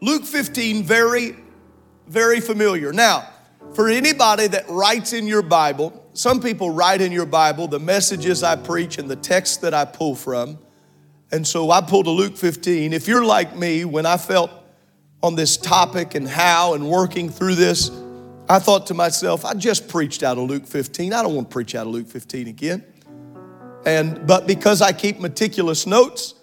Luke 15, very, very familiar. Now, for anybody that writes in your Bible, some people write in your Bible the messages I preach and the texts that I pull from. And so I pulled a Luke 15. If you're like me, when I felt on this topic and how and working through this, I thought to myself, I just preached out of Luke 15. I don't want to preach out of Luke 15 again. And but because I keep meticulous notes,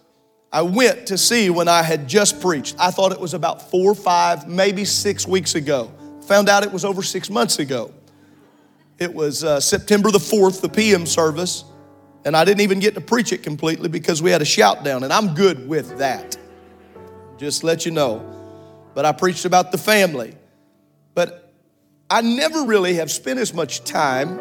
I went to see when I had just preached. I thought it was about four, five, maybe six weeks ago. Found out it was over six months ago. It was uh, September the 4th, the PM service, and I didn't even get to preach it completely because we had a shout down, and I'm good with that. Just let you know. But I preached about the family. But I never really have spent as much time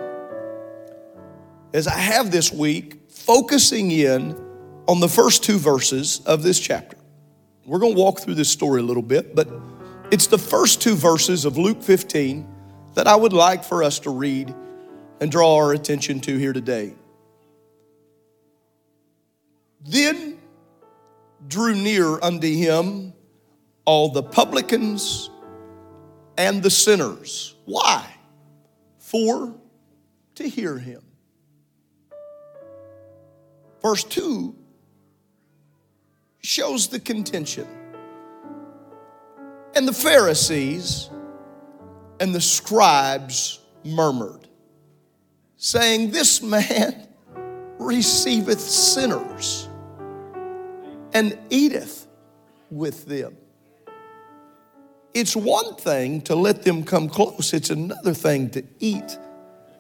as I have this week focusing in on the first two verses of this chapter. We're going to walk through this story a little bit, but it's the first two verses of Luke 15 that I would like for us to read and draw our attention to here today. Then drew near unto him all the publicans and the sinners. Why? For to hear him. Verse 2 shows the contention. And the Pharisees and the scribes murmured, saying, This man receiveth sinners and eateth with them. It's one thing to let them come close, it's another thing to eat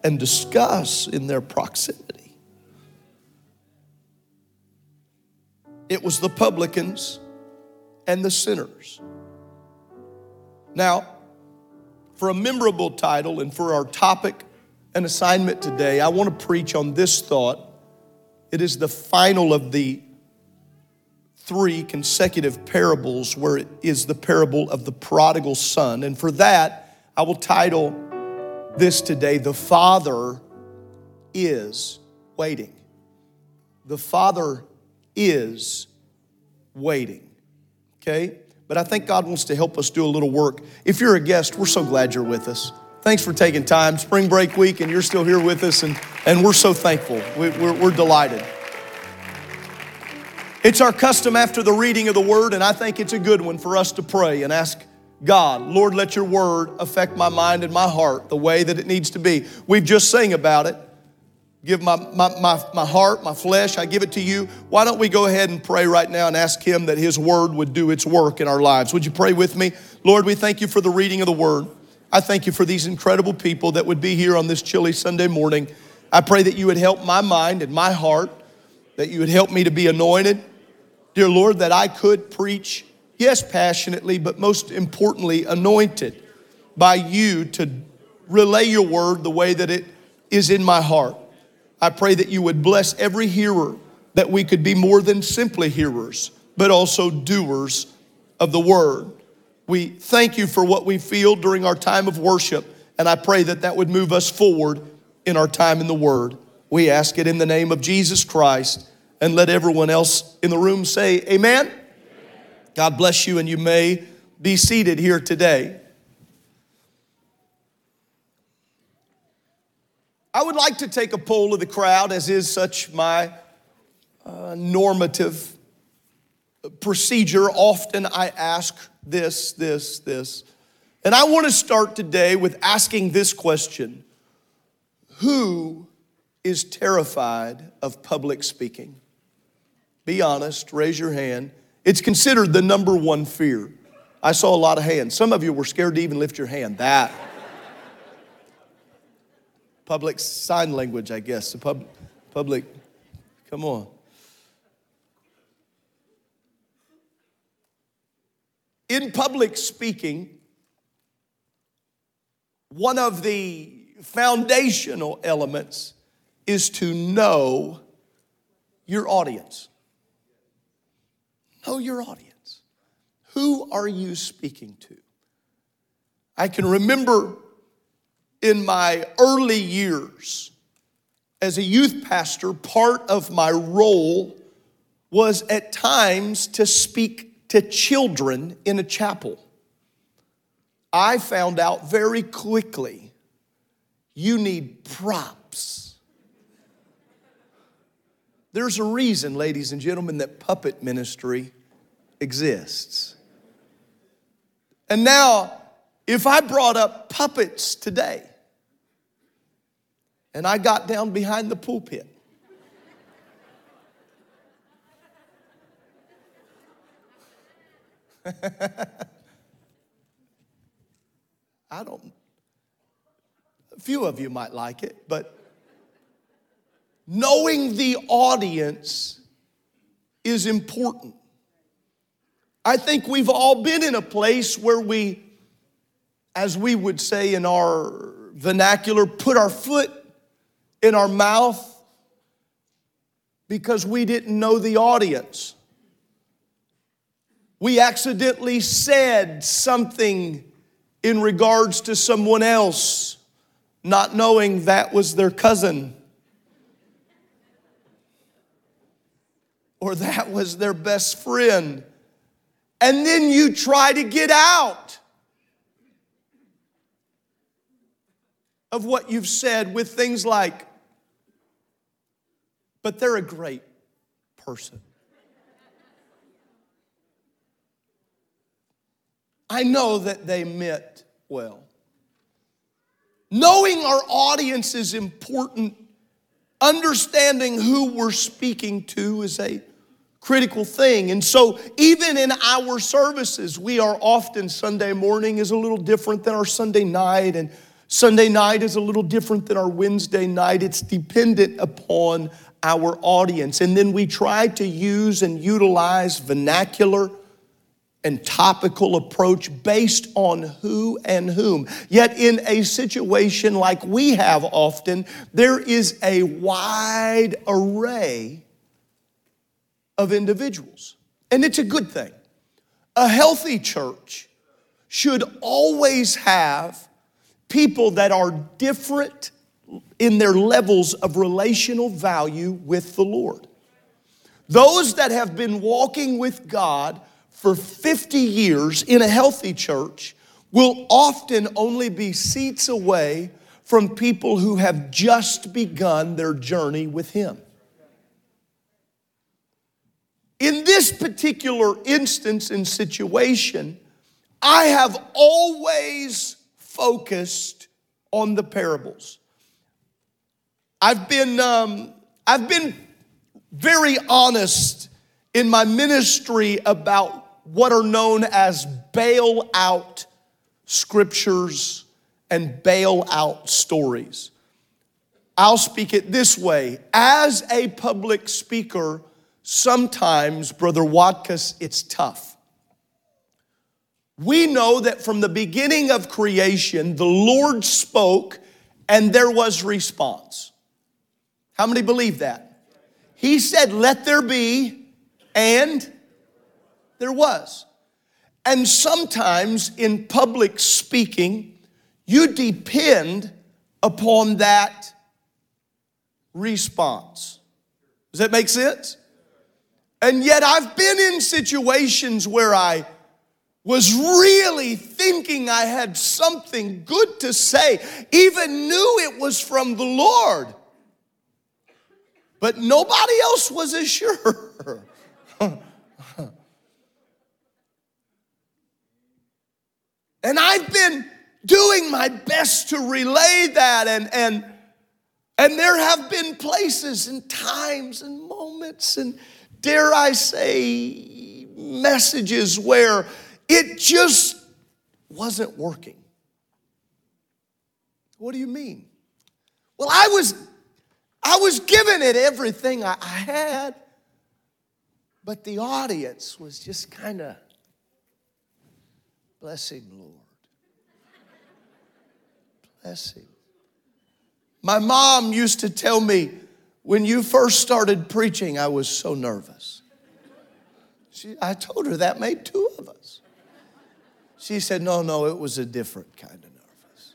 and discuss in their proximity. It was the publicans and the sinners. Now, for a memorable title and for our topic and assignment today, I want to preach on this thought. It is the final of the three consecutive parables where it is the parable of the prodigal son. And for that, I will title this today The Father is Waiting. The Father is waiting. Okay? But I think God wants to help us do a little work. If you're a guest, we're so glad you're with us. Thanks for taking time. Spring break week, and you're still here with us, and, and we're so thankful. We, we're, we're delighted. It's our custom after the reading of the word, and I think it's a good one for us to pray and ask God, Lord, let your word affect my mind and my heart the way that it needs to be. We've just sang about it give my, my, my, my heart, my flesh, I give it to you. Why don't we go ahead and pray right now and ask Him that His word would do its work in our lives? Would you pray with me? Lord, we thank you for the reading of the word. I thank you for these incredible people that would be here on this chilly Sunday morning. I pray that you would help my mind and my heart, that you would help me to be anointed. Dear Lord, that I could preach, yes, passionately, but most importantly, anointed by you to relay your word the way that it is in my heart. I pray that you would bless every hearer, that we could be more than simply hearers, but also doers of the word. We thank you for what we feel during our time of worship, and I pray that that would move us forward in our time in the word. We ask it in the name of Jesus Christ, and let everyone else in the room say, Amen. Amen. God bless you, and you may be seated here today. I would like to take a poll of the crowd, as is such my uh, normative procedure. Often I ask this, this, this. And I want to start today with asking this question Who is terrified of public speaking? Be honest, raise your hand. It's considered the number one fear. I saw a lot of hands. Some of you were scared to even lift your hand. That public sign language, I guess. Pub, public, come on. In public speaking, one of the foundational elements is to know your audience. Know your audience. Who are you speaking to? I can remember in my early years as a youth pastor, part of my role was at times to speak to children in a chapel. I found out very quickly you need props. There's a reason, ladies and gentlemen, that puppet ministry exists. And now, if I brought up puppets today and I got down behind the pulpit, I don't, a few of you might like it, but knowing the audience is important. I think we've all been in a place where we, as we would say in our vernacular, put our foot in our mouth because we didn't know the audience. We accidentally said something in regards to someone else, not knowing that was their cousin or that was their best friend. And then you try to get out of what you've said with things like, but they're a great person. I know that they meant well. Knowing our audience is important, understanding who we're speaking to is a critical thing. And so, even in our services, we are often Sunday morning is a little different than our Sunday night, and Sunday night is a little different than our Wednesday night. It's dependent upon our audience. And then we try to use and utilize vernacular and topical approach based on who and whom. Yet, in a situation like we have often, there is a wide array of individuals. And it's a good thing. A healthy church should always have people that are different in their levels of relational value with the Lord. Those that have been walking with God for 50 years in a healthy church will often only be seats away from people who have just begun their journey with Him. In this particular instance and situation, I have always focused on the parables. I've been, um, I've been very honest in my ministry about what are known as bailout scriptures and bailout stories. I'll speak it this way. As a public speaker, sometimes, Brother Watkiss, it's tough. We know that from the beginning of creation, the Lord spoke and there was response. How many believe that? He said, Let there be, and there was. And sometimes in public speaking, you depend upon that response. Does that make sense? And yet, I've been in situations where I was really thinking I had something good to say, even knew it was from the Lord. But nobody else was as sure. And I've been doing my best to relay that and and and there have been places and times and moments and dare I say messages where it just wasn't working. What do you mean? Well, I was I was giving it everything I, I had, but the audience was just kind of Bless him, Lord. Bless him. My mom used to tell me, when you first started preaching, I was so nervous. She, I told her that made two. She said, No, no, it was a different kind of nervous.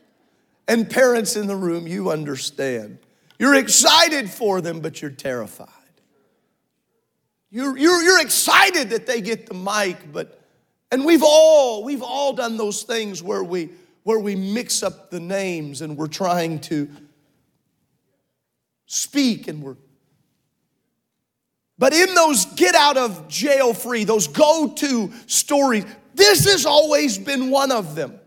And parents in the room, you understand. You're excited for them, but you're terrified. You're, you're, you're excited that they get the mic, but, and we've all, we've all done those things where we, where we mix up the names and we're trying to speak and we're but in those get out of jail free, those go to stories, this has always been one of them.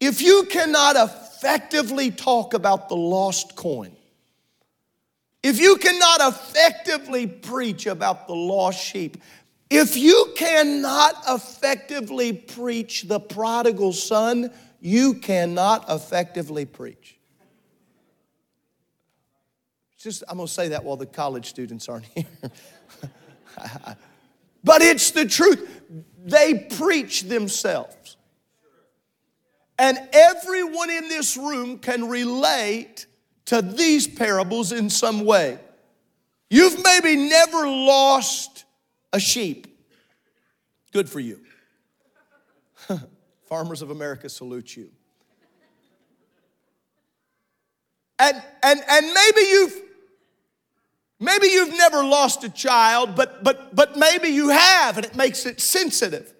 If you cannot effectively talk about the lost coin, if you cannot effectively preach about the lost sheep, if you cannot effectively preach the prodigal son, you cannot effectively preach. Just, I'm going to say that while the college students aren't here. but it's the truth. They preach themselves. And everyone in this room can relate to these parables in some way. You've maybe never lost a sheep. Good for you. Farmers of America salute you. And, and, and maybe you've maybe you've never lost a child, but but but maybe you have, and it makes it sensitive.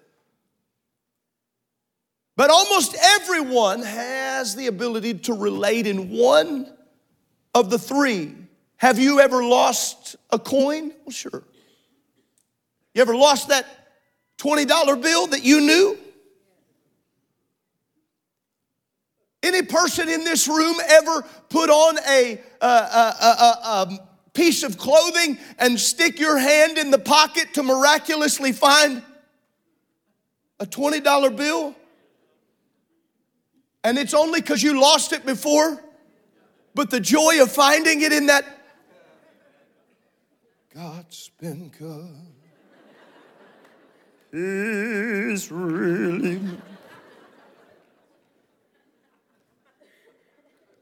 But almost everyone has the ability to relate in one of the three. Have you ever lost a coin? Well, sure. You ever lost that $20 bill that you knew? Any person in this room ever put on a, a, piece of clothing and stick your hand in the pocket to miraculously find a $20 bill? And it's only because you lost it before, but the joy of finding it in that God's been good. Is really.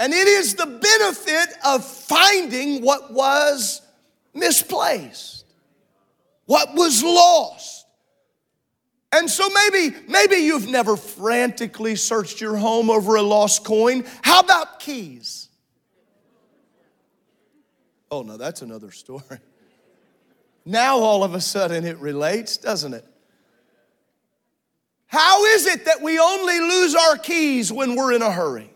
And it is the benefit of finding what was misplaced, what was lost. And so maybe, maybe you've never frantically searched your home over a lost coin. How about keys? Oh, no, that's another story. Now all of a sudden it relates, doesn't it? How is it that we only lose our keys when we're in a hurry?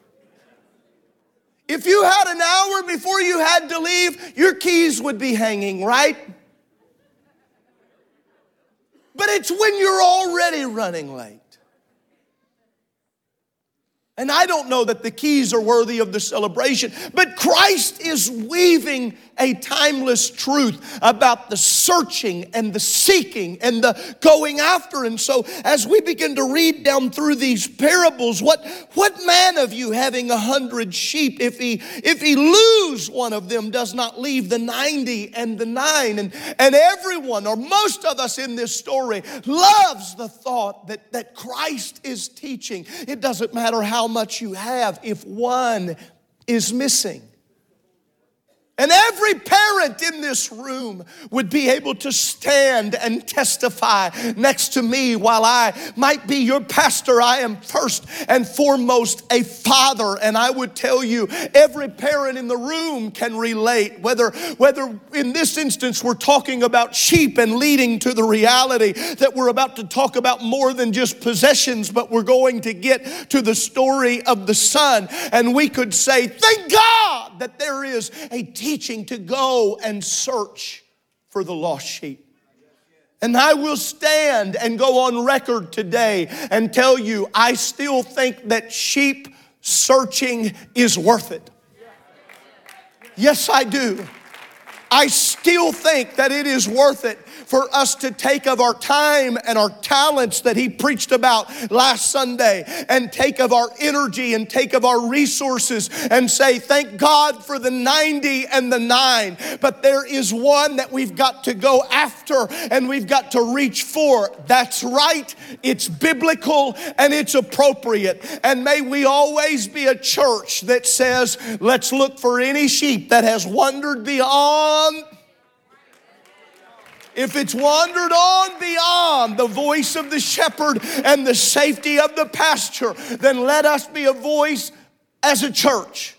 If you had an hour before you had to leave, your keys would be hanging, right? But it's when you're already running late. And I don't know that the keys are worthy of the celebration, but Christ is weaving a timeless truth about the searching and the seeking and the going after. And so, as we begin to read down through these parables, what, what man of you having a hundred sheep, if he if he lose one of them, does not leave the ninety and the nine? And, and everyone, or most of us in this story, loves the thought that, that Christ is teaching. It doesn't matter how how much you have if one is missing. And every parent in this room would be able to stand and testify next to me while I might be your pastor. I am first and foremost a father. And I would tell you, every parent in the room can relate, whether, whether in this instance we're talking about sheep and leading to the reality that we're about to talk about more than just possessions, but we're going to get to the story of the son. And we could say, thank God that there is a teaching to go and search for the lost sheep. And I will stand and go on record today and tell you I still think that sheep searching is worth it. Yes, I do. I still think that it is worth it for us to take of our time and our talents that he preached about last Sunday and take of our energy and take of our resources and say, Thank God for the 90 and the nine. But there is one that we've got to go after and we've got to reach for. That's right, it's biblical and it's appropriate. And may we always be a church that says, Let's look for any sheep that has wandered beyond if it's wandered on beyond the voice of the shepherd and the safety of the pasture, then let us be a voice as a church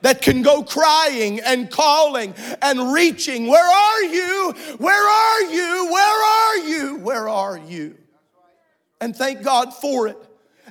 that can go crying and calling and reaching. Where are you? Where are you? Where are you? Where are you? And thank God for it.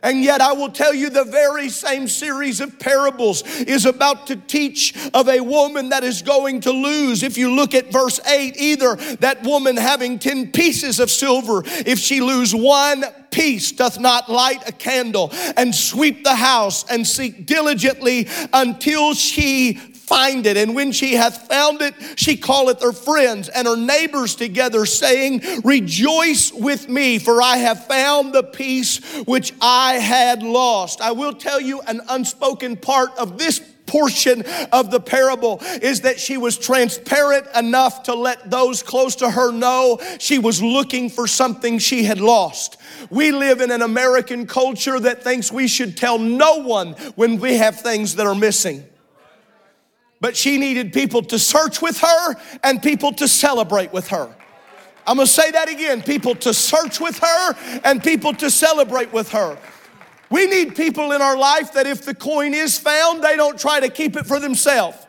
And yet, I will tell you the very same series of parables is about to teach of a woman that is going to lose. If you look at verse 8, either that woman having 10 pieces of silver, if she lose one piece, doth not light a candle and sweep the house and seek diligently until she find it. And when she hath found it, she calleth her friends and her neighbors together, saying, Rejoice with me, for I have found the piece which I had lost. I will tell you an unspoken part of this portion of the parable is that she was transparent enough to let those close to her know she was looking for something she had lost. We live in an American culture that thinks we should tell no one when we have things that are missing. But she needed people to search with her and people to celebrate with her. I'm gonna say that again people to search with her and people to celebrate with her. We need people in our life that if the coin is found, they don't try to keep it for themselves.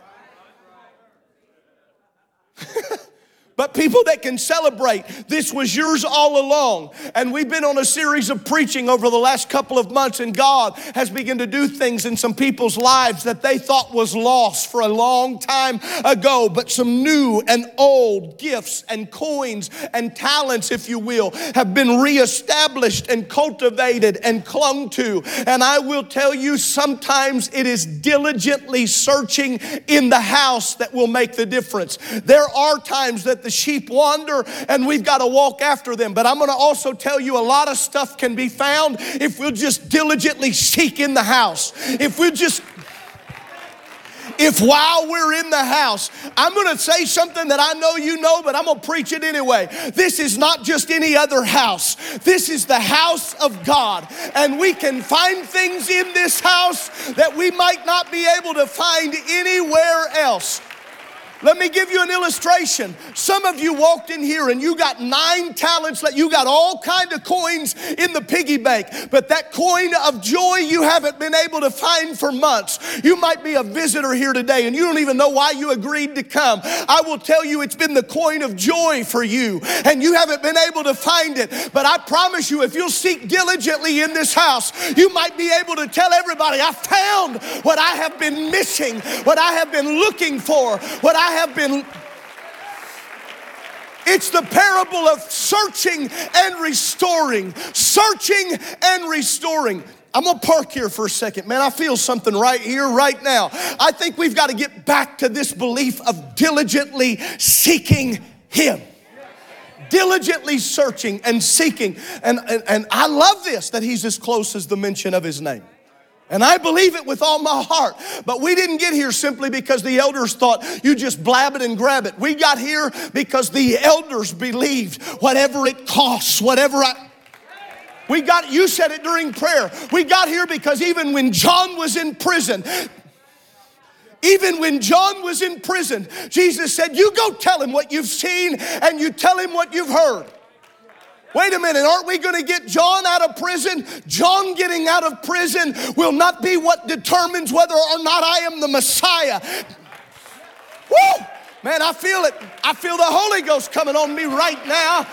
But people that can celebrate. This was yours all along. And we've been on a series of preaching over the last couple of months, and God has begun to do things in some people's lives that they thought was lost for a long time ago. But some new and old gifts and coins and talents, if you will, have been reestablished and cultivated and clung to. And I will tell you, sometimes it is diligently searching in the house that will make the difference. There are times that the sheep wander and we've got to walk after them. But I'm going to also tell you a lot of stuff can be found if we'll just diligently seek in the house. If we just if while we're in the house, I'm gonna say something that I know you know, but I'm gonna preach it anyway. This is not just any other house, this is the house of God. And we can find things in this house that we might not be able to find anywhere else. Let me give you an illustration. Some of you walked in here and you got nine talents, you got all kind of coins in the piggy bank, but that coin of joy you haven't been able to find for months. You might be a visitor here today and you don't even know why you agreed to come. I will tell you it's been the coin of joy for you and you haven't been able to find it. But I promise you, if you'll seek diligently in this house, you might be able to tell everybody, I found what I have been missing, what I have been looking for, what I have been it's the parable of searching and restoring, searching and restoring. I'm gonna park here for a second. Man, I feel something right here, right now. I think we've got to get back to this belief of diligently seeking Him. Diligently searching and seeking. And, and, and I love this that He's as close as the mention of His name. And I believe it with all my heart. But we didn't get here simply because the elders thought you just blab it and grab it. We got here because the elders believed whatever it costs, whatever I. We got, you said it during prayer. We got here because even when John was in prison, even when John was in prison, Jesus said, You go tell him what you've seen and you tell him what you've heard. Wait a minute, aren't we going to get John out of prison? John getting out of prison will not be what determines whether or not I am the Messiah. Woo! Man, I feel it. I feel the Holy Ghost coming on me right now.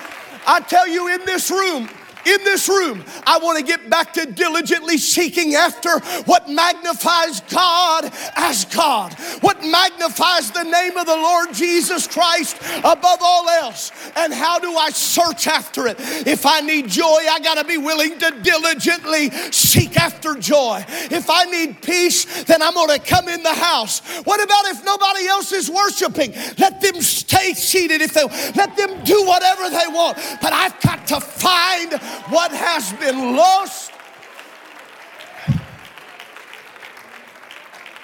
I tell you, in this room, in this room, I want to get back to diligently seeking after what magnifies God as God, what magnifies the name of the Lord Jesus Christ above all else. And how do I search after it? If I need joy, I got to be willing to diligently seek after joy. If I need peace, then I'm going to come in the house. What about if nobody else is worshiping? Let them stay seated if they let them do whatever they want. But I've got to find what has been lost.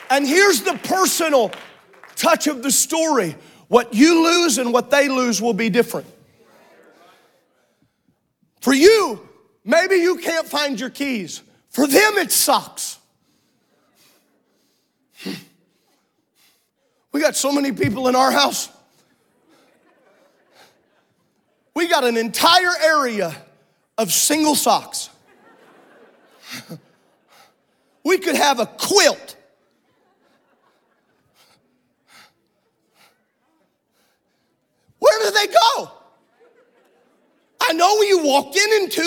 And here's the personal touch of the story what you lose and what they lose will be different. For you, maybe you can't find your keys. For them, it sucks. Hmm. We got so many people in our house. We got an entire area of single socks. we could have a quilt. Where do they go? I know where you walked in into.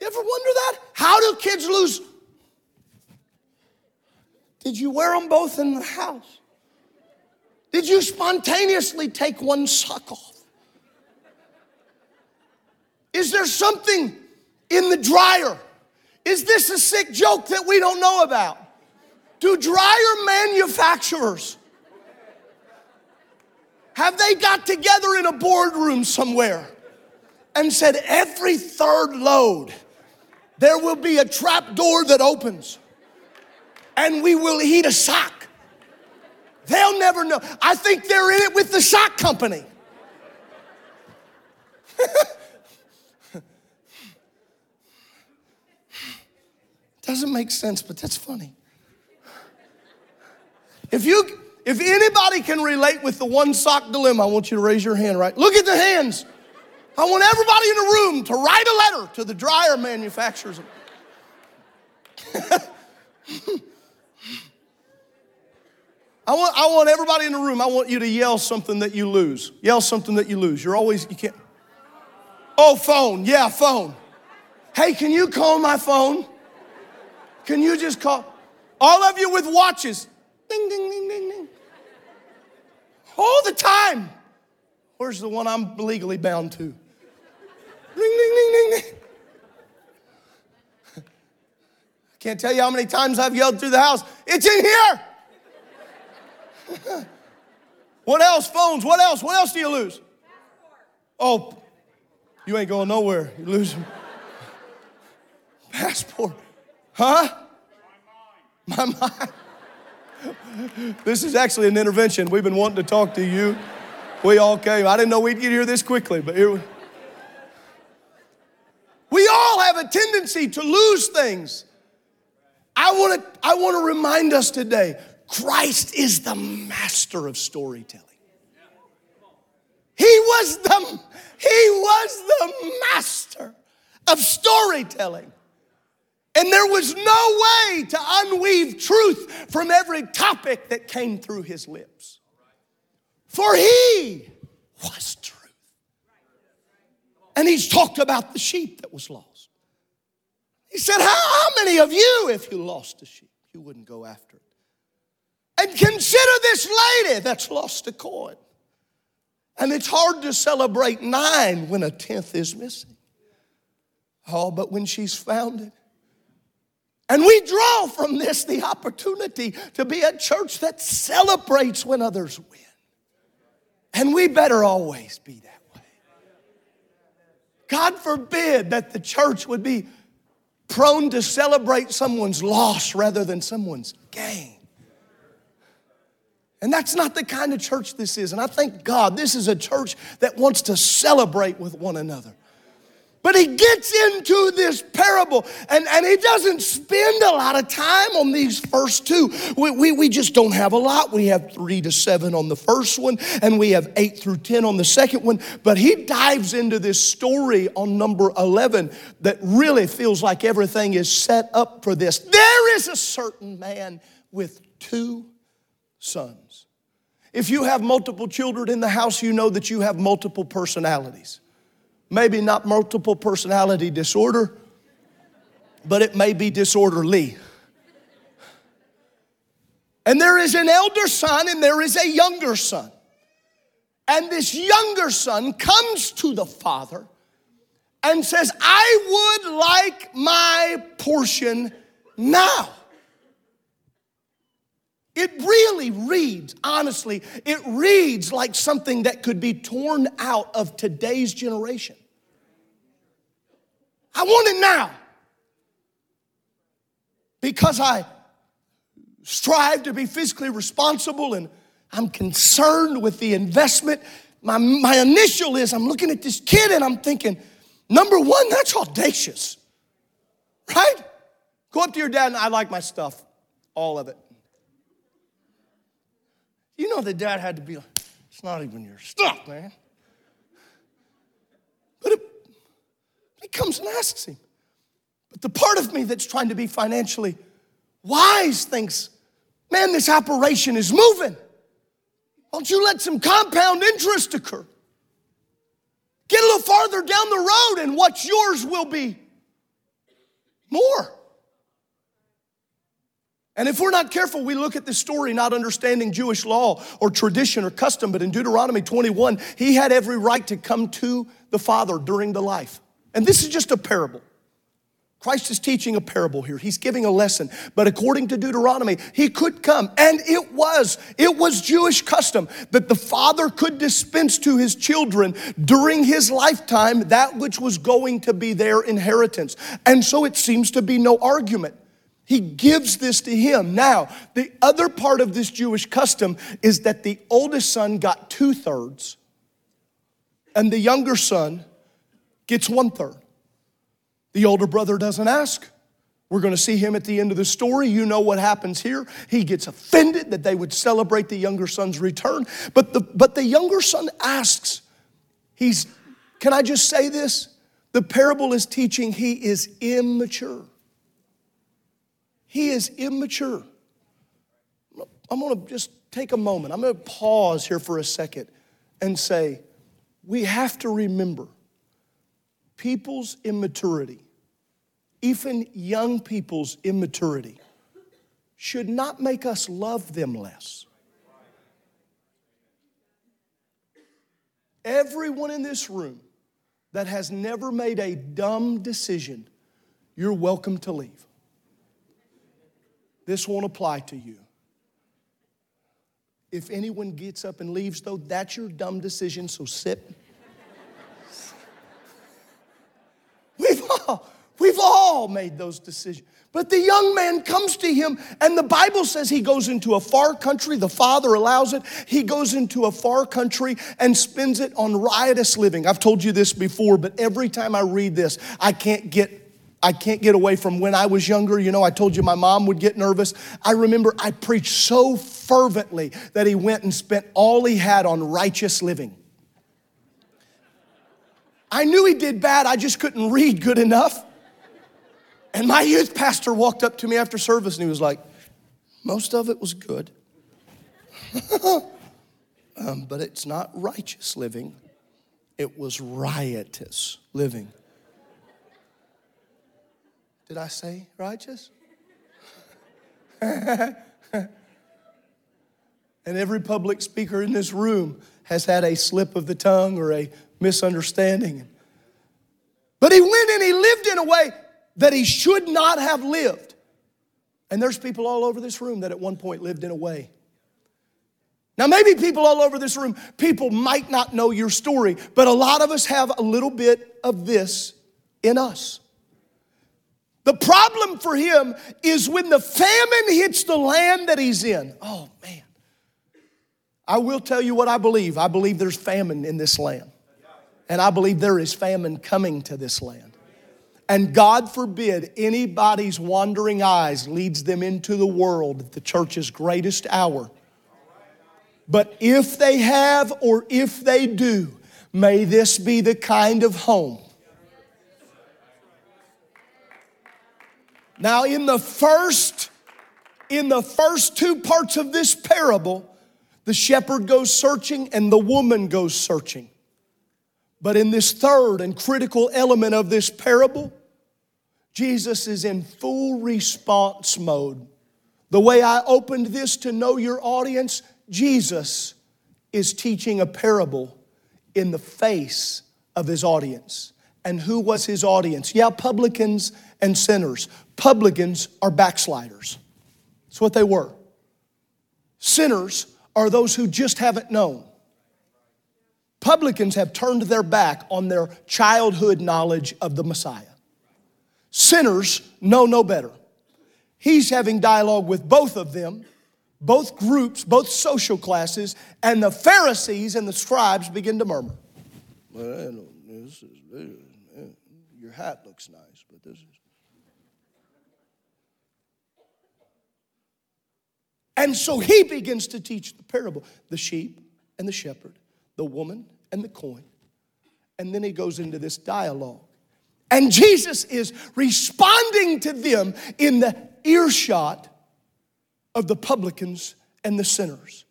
You ever wonder that? How do kids lose? Did you wear them both in the house? Did you spontaneously take one sock off? Is there something in the dryer? Is this a sick joke that we don't know about? Do dryer manufacturers have they got together in a boardroom somewhere and said every third load there will be a trap door that opens and we will heat a sock? They'll never know. I think they're in it with the sock company. Doesn't make sense, but that's funny. If you if anybody can relate with the one sock dilemma, I want you to raise your hand, right? Look at the hands. I want everybody in the room to write a letter to the dryer manufacturers. I want, I want everybody in the room, I want you to yell something that you lose. Yell something that you lose. You're always, you can't. Oh, phone. Yeah, phone. Hey, can you call my phone? Can you just call? All of you with watches. Ding, ding, ding, ding, ding. All the time. Where's the one I'm legally bound to? Ding, ding, ding, ding, ding. I can't tell you how many times I've yelled through the house, it's in here. what else? Phones. What else? What else do you lose? Passport. Oh, you ain't going nowhere. You lose them. Passport. Huh? My mind. This is actually an intervention. We've been wanting to talk to you. We all came. I didn't know we'd get here this quickly, but here we We all have a tendency to lose things. I want to I want to remind us today, Christ is the master of storytelling. He was the he was the master of storytelling. And there was no way to unweave truth from every topic that came through his lips. For he was truth. And he's talked about the sheep that was lost. He said, How, how many of you, if you lost a sheep, you wouldn't go after it? And consider this lady that's lost a coin. And it's hard to celebrate nine when a tenth is missing. Oh, but when she's found it, and we draw from this the opportunity to be a church that celebrates when others win. And we better always be that way. God forbid that the church would be prone to celebrate someone's loss rather than someone's gain. And that's not the kind of church this is. And I thank God this is a church that wants to celebrate with one another. But he gets into this parable and, and he doesn't spend a lot of time on these first two. We, we, we just don't have a lot. We have three to seven on the first one, and we have eight through 10 on the second one. But he dives into this story on number 11 that really feels like everything is set up for this. There is a certain man with two sons. If you have multiple children in the house, you know that you have multiple personalities. Maybe not multiple personality disorder, but it may be disorderly. And there is an elder son and there is a younger son. And this younger son comes to the father and says, I would like my portion now. It really reads, honestly, it reads like something that could be torn out of today's generation. I want it now because I strive to be physically responsible and I'm concerned with the investment. My, my initial is I'm looking at this kid and I'm thinking, number one, that's audacious, right? Go up to your dad and I like my stuff, all of it. You know the dad had to be like, it's not even your stuff, man. But it, he comes and asks him. But the part of me that's trying to be financially wise thinks, man, this operation is moving. Don't you let some compound interest occur. Get a little farther down the road, and what's yours will be more. And if we're not careful, we look at this story not understanding Jewish law or tradition or custom, but in Deuteronomy 21, he had every right to come to the Father during the life. And this is just a parable. Christ is teaching a parable here. He's giving a lesson. But according to Deuteronomy, he could come. And it was, it was Jewish custom that the father could dispense to his children during his lifetime that which was going to be their inheritance. And so it seems to be no argument. He gives this to him. Now, the other part of this Jewish custom is that the oldest son got two thirds, and the younger son gets one third. The older brother doesn't ask. We're going to see him at the end of the story. You know what happens here. He gets offended that they would celebrate the younger son's return. But the, but the younger son asks, he's, can I just say this? The parable is teaching he is immature. He is immature. I'm going to just take a moment. I'm going to pause here for a second and say, we have to remember people's immaturity, even young people's immaturity, should not make us love them less. Everyone in this room that has never made a dumb decision, you're welcome to leave. This won't apply to you. If anyone gets up and leaves, though, that's your dumb decision, so sit. we've all, we've all made those decisions. But the young man comes to him, and the Bible says he goes into a far country. The father allows it. He goes into a far country and spends it on riotous living. I've told you this before, but every time I read this, I can't get I can't get away from when I was younger. You know, I told you my mom would get nervous. I remember I preached so fervently that he went and spent all he had on righteous living. I knew he did bad, I just couldn't read good enough. And my youth pastor walked up to me after service and he was like, Most of it was good. um, but it's not righteous living, it was riotous living. Did I say righteous? and every public speaker in this room has had a slip of the tongue or a misunderstanding. But he went and he lived in a way that he should not have lived. And there's people all over this room that at one point lived in a way. Now, maybe people all over this room, people might not know your story, but a lot of us have a little bit of this in us. The problem for him is when the famine hits the land that he's in. Oh, man. I will tell you what I believe. I believe there's famine in this land. And I believe there is famine coming to this land. And God forbid anybody's wandering eyes leads them into the world at the church's greatest hour. But if they have or if they do, may this be the kind of home Now, in the first, in the first two parts of this parable, the shepherd goes searching and the woman goes searching. But in this third and critical element of this parable, Jesus is in full response mode. The way I opened this to know your audience, Jesus is teaching a parable in the face of his audience. And who was his audience? Yeah, publicans and sinners. Publicans are backsliders. That's what they were. Sinners are those who just haven't known. Publicans have turned their back on their childhood knowledge of the Messiah. Sinners know no better. He's having dialogue with both of them, both groups, both social classes, and the Pharisees and the scribes begin to murmur. Well, this is, your hat looks nice, but this is. And so he begins to teach the parable the sheep and the shepherd, the woman and the coin. And then he goes into this dialogue. And Jesus is responding to them in the earshot of the publicans and the sinners.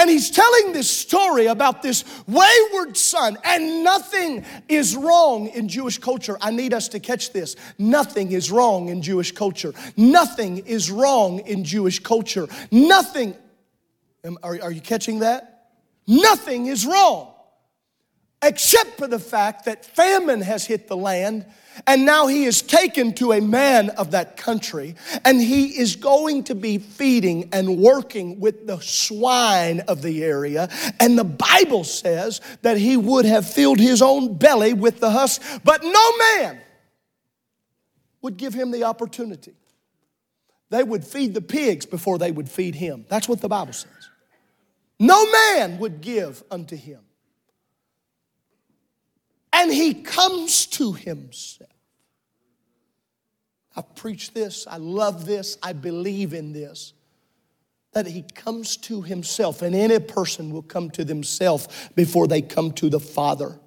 And he's telling this story about this wayward son, and nothing is wrong in Jewish culture. I need us to catch this. Nothing is wrong in Jewish culture. Nothing is wrong in Jewish culture. Nothing. Are, are you catching that? Nothing is wrong except for the fact that famine has hit the land and now he is taken to a man of that country and he is going to be feeding and working with the swine of the area. And the bible says that he would have filled his own belly with the husk but no man would give him the opportunity. They would feed the pigs before they would feed him. That's what the bible says. No man would give unto him and he comes to himself. I preach this, I love this, I believe in this. That he comes to himself, and any person will come to themselves before they come to the Father.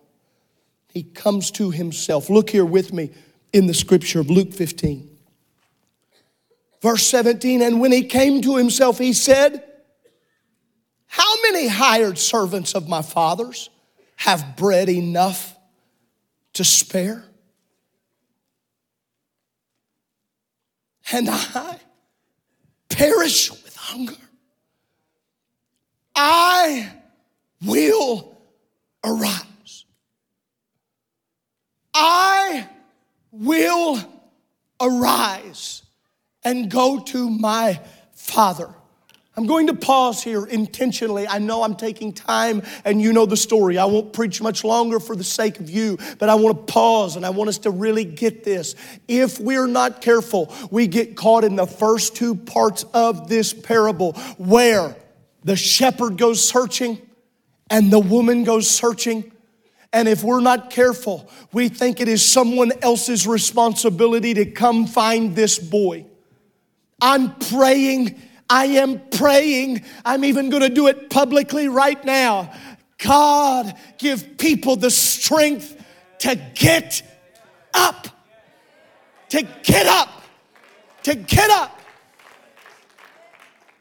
He comes to himself. Look here with me in the scripture of Luke 15. Verse 17, and when he came to himself, he said, How many hired servants of my father's have bread enough to spare. And I perish with hunger. I will arise. I will arise and go to my Father I'm going to pause here intentionally. I know I'm taking time and you know the story. I won't preach much longer for the sake of you, but I want to pause and I want us to really get this. If we're not careful, we get caught in the first two parts of this parable where the shepherd goes searching and the woman goes searching. And if we're not careful, we think it is someone else's responsibility to come find this boy. I'm praying I am praying. I'm even going to do it publicly right now. God, give people the strength to get up. To get up. To get up.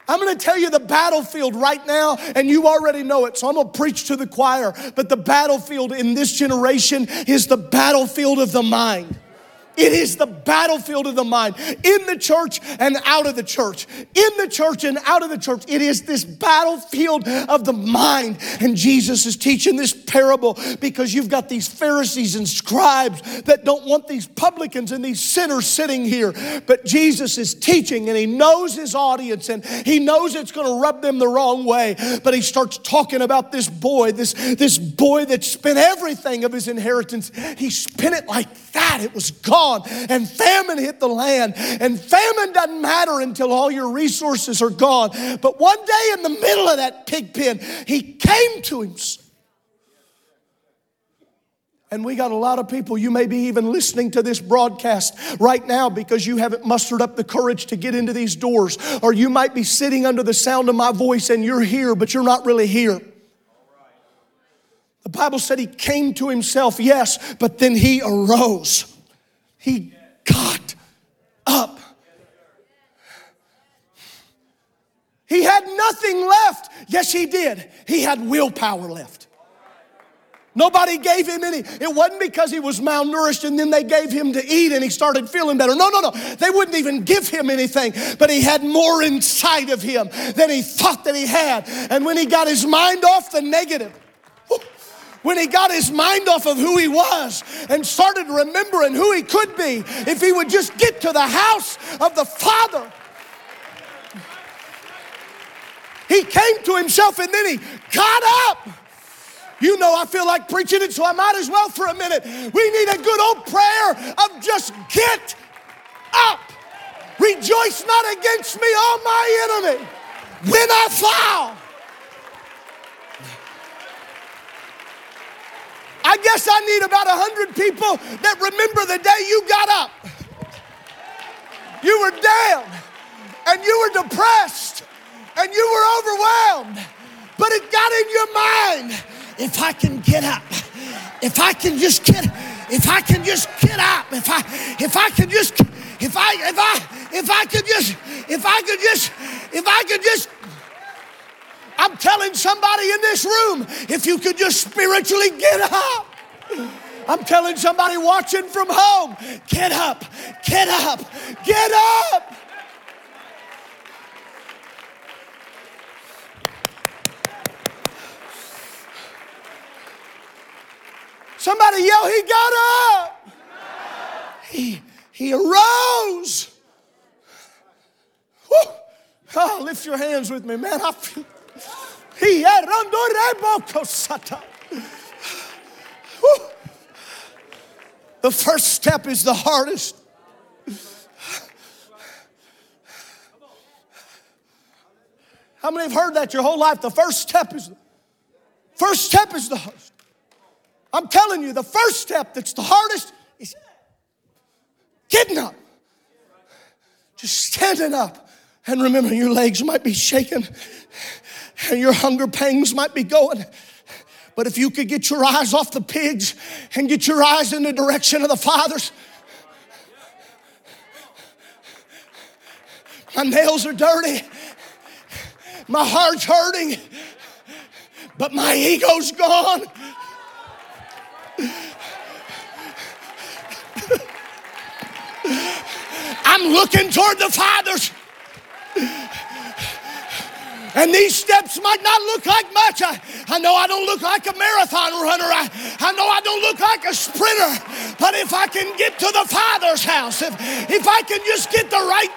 I'm gonna tell you the battlefield right now, and you already know it, so I'm gonna preach to the choir. But the battlefield in this generation is the battlefield of the mind. It is the battlefield of the mind in the church and out of the church. In the church and out of the church. It is this battlefield of the mind. And Jesus is teaching this parable because you've got these Pharisees and scribes that don't want these publicans and these sinners sitting here. But Jesus is teaching and he knows his audience and he knows it's going to rub them the wrong way. But he starts talking about this boy, this, this boy that spent everything of his inheritance. He spent it like that. It was gone and famine hit the land. And famine doesn't matter until all your resources are gone. But one day in the middle of that pig pen, he came to himself. And we got a lot of people, you may be even listening to this broadcast right now because you haven't mustered up the courage to get into these doors. Or you might be sitting under the sound of my voice and you're here, but you're not really here. The Bible said he came to himself, yes, but then he arose. He got up. He had nothing left. Yes, he did. He had willpower left. Nobody gave him any. It wasn't because he was malnourished and then they gave him to eat and he started feeling better. No, no, no. They wouldn't even give him anything, but he had more inside of him than he thought that he had. And when he got his mind off the negative, when he got his mind off of who he was and started remembering who he could be if he would just get to the house of the Father. He came to himself and then he got up. You know, I feel like preaching it, so I might as well for a minute. We need a good old prayer of just get up. Rejoice not against me, all my enemy, when I fall. I guess I need about a hundred people that remember the day you got up. You were down and you were depressed and you were overwhelmed, but it got in your mind if I can get up, if I can just get, if I can just get up, if I, if I can just, if I, if I, if I could just, if I could just, if I could just I'm telling somebody in this room, if you could just spiritually get up. I'm telling somebody watching from home, get up, get up, get up. Somebody yell, he got up. He, he arose. Woo. Oh, ah, lift your hands with me, man. I feel. Had oh, The first step is the hardest. How many have heard that your whole life? The first step is the first step is the hardest. I'm telling you, the first step that's the hardest is getting up. Just standing up. And remember, your legs might be shaking and your hunger pangs might be going. But if you could get your eyes off the pigs and get your eyes in the direction of the Father's, my nails are dirty, my heart's hurting, but my ego's gone. I'm looking toward the Father's. And these steps might not look like much. I, I know I don't look like a marathon runner. I, I know I don't look like a sprinter. But if I can get to the Father's house, if, if I can just get the right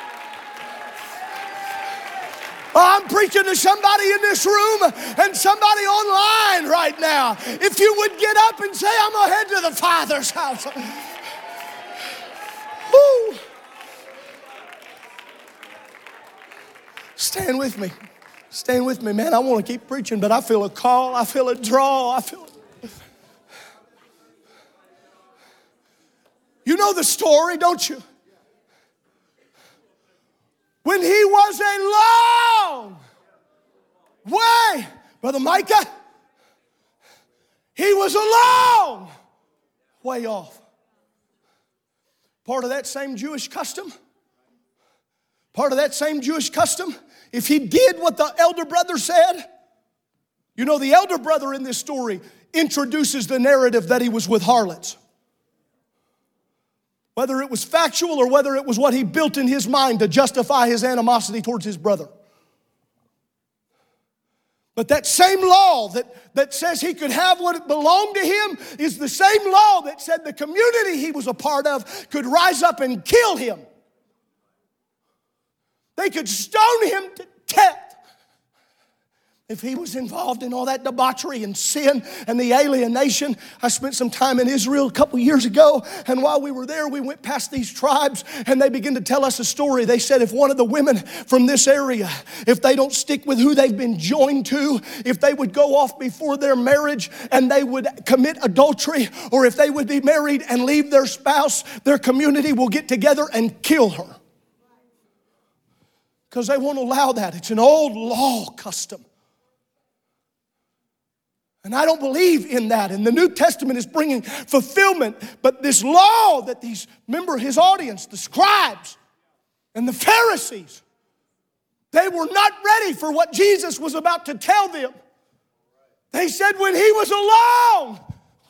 Oh, I'm preaching to somebody in this room and somebody online right now. If you would get up and say, I'm going to head to the Father's house. Woo. Stand with me. Stand with me, man. I want to keep preaching, but I feel a call. I feel a draw. I feel. You know the story, don't you? when he was a long way, Brother Micah, he was a long way off. Part of that same Jewish custom, part of that same Jewish custom, if he did what the elder brother said, you know, the elder brother in this story introduces the narrative that he was with harlots whether it was factual or whether it was what he built in his mind to justify his animosity towards his brother. But that same law that, that says he could have what belonged to him is the same law that said the community he was a part of could rise up and kill him. They could stone him to death if he was involved in all that debauchery and sin and the alienation. I spent some time in Israel a couple years ago, and while we were there, we went past these tribes and they began to tell us a story. They said if one of the women from this area, if they don't stick with who they've been joined to, if they would go off before their marriage and they would commit adultery, or if they would be married and leave their spouse, their community will get together and kill her. Because they won't allow that. It's an old law custom. And I don't believe in that. And the New Testament is bringing fulfillment. But this law that these, remember his audience, the scribes and the Pharisees, they were not ready for what Jesus was about to tell them. They said when he was alone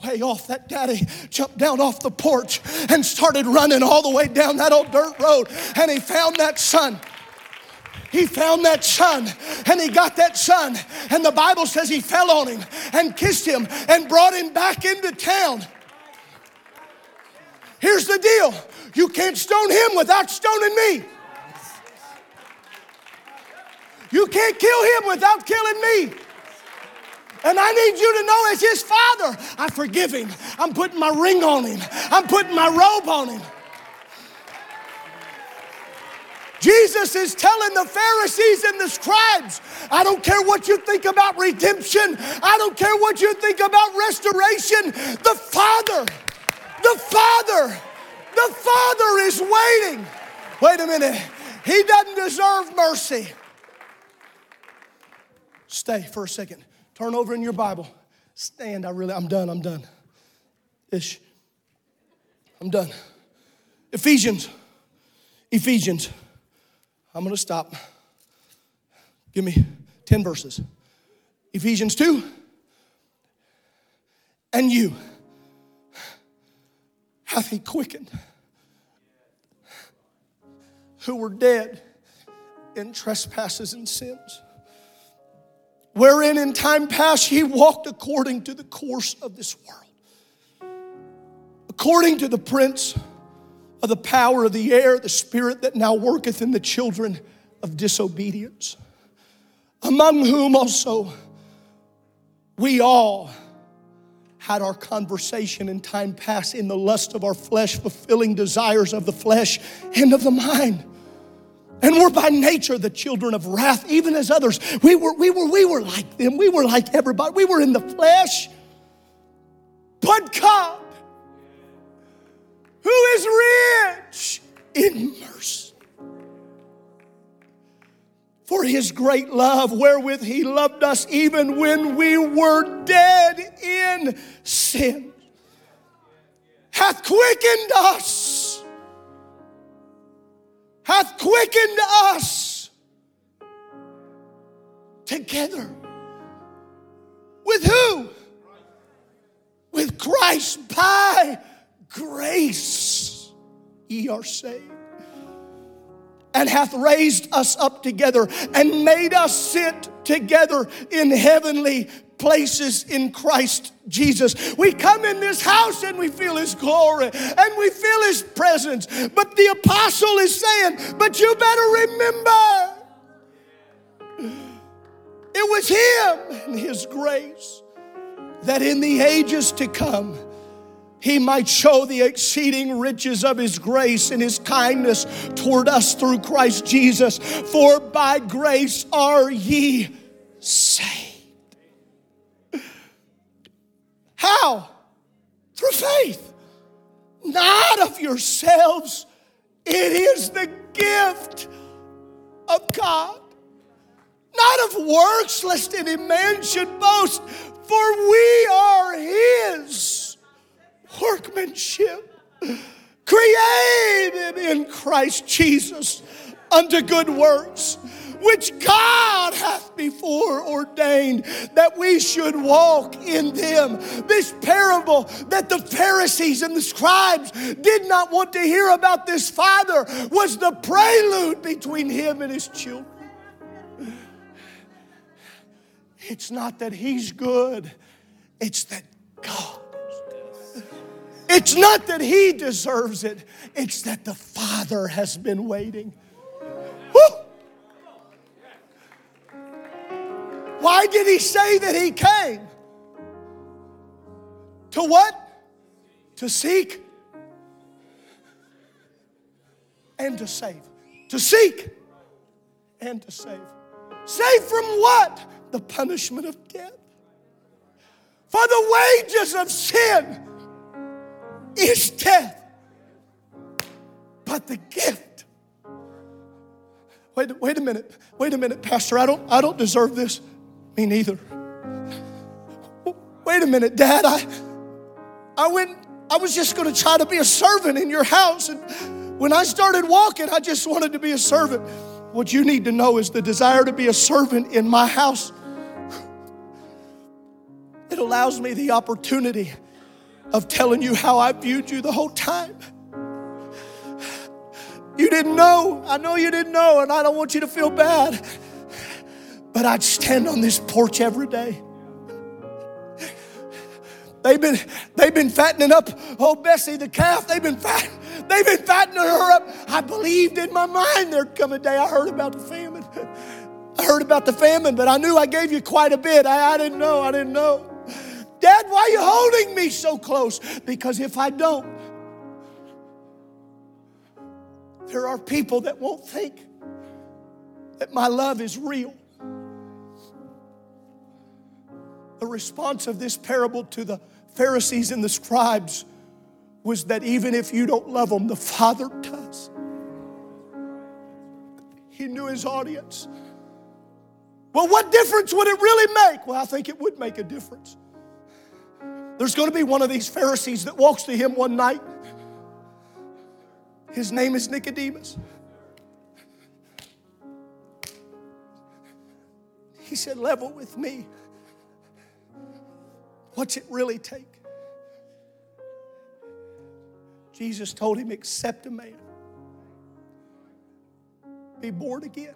way off, that daddy jumped down off the porch and started running all the way down that old dirt road. And he found that son. He found that son and he got that son. And the Bible says he fell on him and kissed him and brought him back into town. Here's the deal you can't stone him without stoning me. You can't kill him without killing me. And I need you to know, as his father, I forgive him. I'm putting my ring on him, I'm putting my robe on him. Jesus is telling the Pharisees and the scribes, I don't care what you think about redemption, I don't care what you think about restoration. The Father, the Father, the Father is waiting. Wait a minute, He doesn't deserve mercy. Stay for a second. Turn over in your Bible. Stand. I really, I'm done. I'm done. Ish. I'm done. Ephesians. Ephesians. I'm going to stop. Give me 10 verses. Ephesians 2. And you hath he quickened who were dead in trespasses and sins wherein in time past he walked according to the course of this world, according to the prince of the power of the air, the spirit that now worketh in the children of disobedience, among whom also we all had our conversation in time past in the lust of our flesh, fulfilling desires of the flesh and of the mind and we're by nature the children of wrath, even as others. We were, we were, we were like them. We were like everybody. We were in the flesh. But God, who is rich in mercy, for his great love wherewith he loved us even when we were dead in sin, hath quickened us hath quickened us together. With who? With Christ by grace ye are saved. And hath raised us up together and made us sit together in heavenly places in Christ Jesus. We come in this house and we feel His glory and we feel His presence. But the apostle is saying, But you better remember it was Him and His grace that in the ages to come, he might show the exceeding riches of his grace and his kindness toward us through Christ Jesus. For by grace are ye saved. How? Through faith. Not of yourselves. It is the gift of God. Not of works, lest any man should boast, for we are His workmanship, created in Christ Jesus unto good works which God hath before ordained that we should walk in them. This parable that the Pharisees and the scribes did not want to hear about this father was the prelude between him and his children. It's not that he's good, it's that God. It's not that he deserves it, it's that the Father has been waiting. Woo! Why did he say that he came? To what? To seek and to save. To seek and to save. Save from what? The punishment of death. For the wages of sin is death. But the gift. Wait, wait a minute. Wait a minute, Pastor. I don't, I don't deserve this. Me neither. Wait a minute, Dad. I, I went, I was just going to try to be a servant in your house. And when I started walking, I just wanted to be a servant. What you need to know is the desire to be a servant in my house. It allows me the opportunity of telling you how I viewed you the whole time. You didn't know. I know you didn't know, and I don't want you to feel bad. But I'd stand on this porch every day. They've been, they've been fattening up old Bessie the calf. They've been fat, they've been fattening her up. I believed in my mind there'd come a day I heard about the famine. I heard about the famine, but I knew I gave you quite a bit. I, I didn't know. I didn't know. Dad, why are you holding me so close? Because if I don't, there are people that won't think that my love is real. The response of this parable to the Pharisees and the scribes was that even if you don't love them, the Father does. He knew his audience. Well, what difference would it really make? Well, I think it would make a difference. There's going to be one of these Pharisees that walks to him one night. His name is Nicodemus. He said, Level with me. What's it really take? Jesus told him, Accept a man, be born again.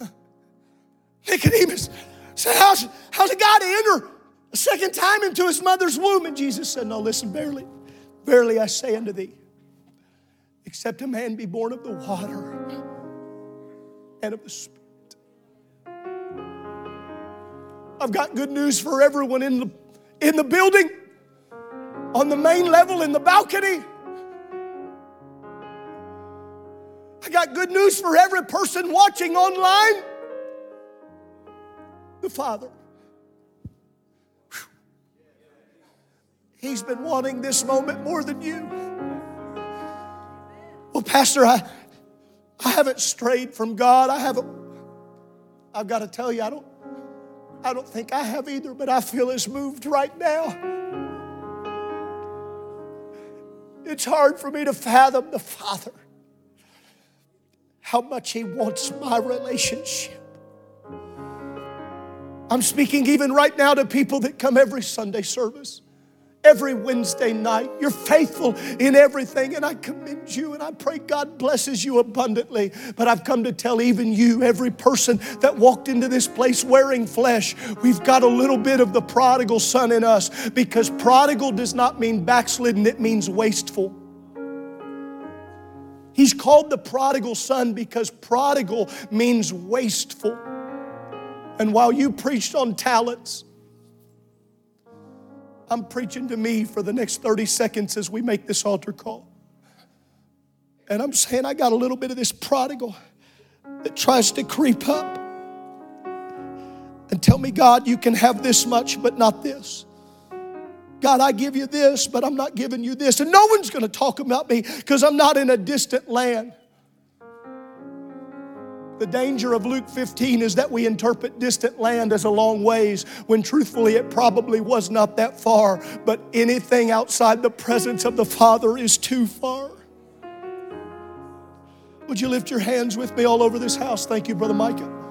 Nicodemus said, how's, how's a guy to enter a second time into his mother's womb? And Jesus said, No, listen, verily, verily I say unto thee, except a man be born of the water and of the Spirit. I've got good news for everyone in the, in the building, on the main level, in the balcony. I got good news for every person watching online the Father. He's been wanting this moment more than you. Well, Pastor, I, I haven't strayed from God. I haven't. I've got to tell you, I don't, I don't think I have either, but I feel it's moved right now. It's hard for me to fathom the Father, how much He wants my relationship. I'm speaking even right now to people that come every Sunday service, every Wednesday night. You're faithful in everything, and I commend you, and I pray God blesses you abundantly. But I've come to tell even you, every person that walked into this place wearing flesh, we've got a little bit of the prodigal son in us because prodigal does not mean backslidden, it means wasteful. He's called the prodigal son because prodigal means wasteful. And while you preached on talents, I'm preaching to me for the next 30 seconds as we make this altar call. And I'm saying I got a little bit of this prodigal that tries to creep up and tell me, God, you can have this much, but not this. God, I give you this, but I'm not giving you this. And no one's going to talk about me because I'm not in a distant land. The danger of Luke 15 is that we interpret distant land as a long ways when truthfully it probably was not that far, but anything outside the presence of the Father is too far. Would you lift your hands with me all over this house? Thank you, Brother Micah.